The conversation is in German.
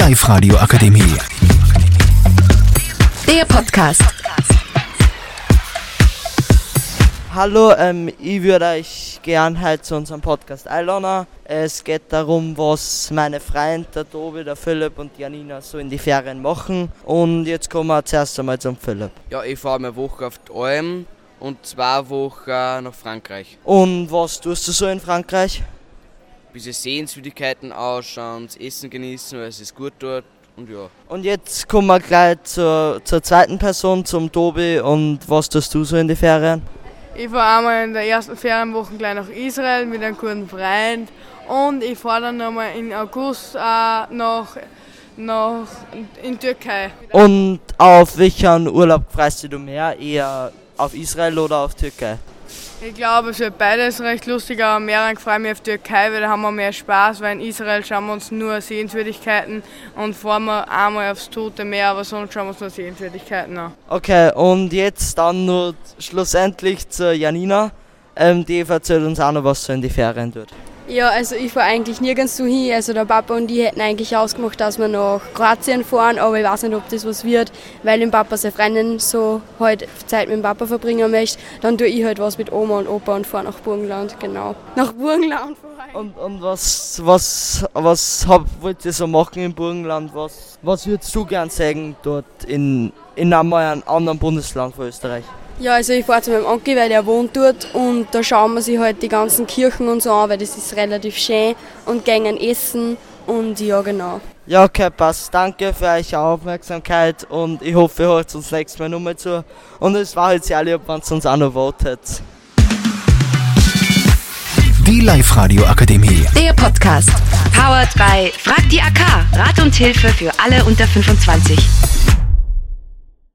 Live-Radio Akademie. Der Podcast. Hallo, ähm, ich würde euch gern heute zu unserem Podcast einladen. Es geht darum, was meine Freunde, der Tobi, der Philipp und die Janina so in die Ferien machen. Und jetzt kommen wir zuerst einmal zum Philipp. Ja, ich fahre eine Woche auf die Alm und zwei Wochen nach Frankreich. Und was tust du so in Frankreich? Ein bisschen Sehenswürdigkeiten ausschauen, das Essen genießen, weil es ist gut dort und ja. Und jetzt kommen wir gleich zur, zur zweiten Person, zum Tobi. Und was tust du so in die Ferien? Ich fahre einmal in der ersten Ferienwoche gleich nach Israel mit einem guten Freund und ich fahre dann nochmal im August äh, nach, nach in Türkei. Und auf welchen Urlaub freust du mehr? Eher auf Israel oder auf Türkei? Ich glaube, es wird beides recht lustig, aber mehr freue ich mich auf Türkei, weil da haben wir mehr Spaß, weil in Israel schauen wir uns nur Sehenswürdigkeiten und fahren wir einmal aufs Tote Meer, aber sonst schauen wir uns nur Sehenswürdigkeiten an. Okay, und jetzt dann nur schlussendlich zur Janina. Ähm, die erzählt uns auch noch, was so in die Ferien tut. Ja, also ich fahre eigentlich nirgends hin. Also der Papa und ich hätten eigentlich ausgemacht, dass wir nach Kroatien fahren, aber ich weiß nicht, ob das was wird, weil dem Papa seine Freundin so halt Zeit mit dem Papa verbringen möchte. Dann tue ich halt was mit Oma und Opa und fahre nach Burgenland, genau. Nach Burgenland fahre Und, und was, was, was hab, wollt ihr so machen im Burgenland? Was, was würdest du gern sagen dort in, in einem anderen Bundesland von Österreich? Ja, also ich fahre zu meinem Onkel, weil der wohnt dort und da schauen wir sich halt die ganzen Kirchen und so an, weil das ist relativ schön und gehen essen und ja, genau. Ja, okay, passt. Danke für eure Aufmerksamkeit und ich hoffe, ihr hört uns nächstes Mal nochmal zu. Und es war jetzt sehr lieb, wenn ihr uns auch noch votet. Die Live-Radio Akademie. Der Podcast. Powered by Frag die AK. Rat und Hilfe für alle unter 25.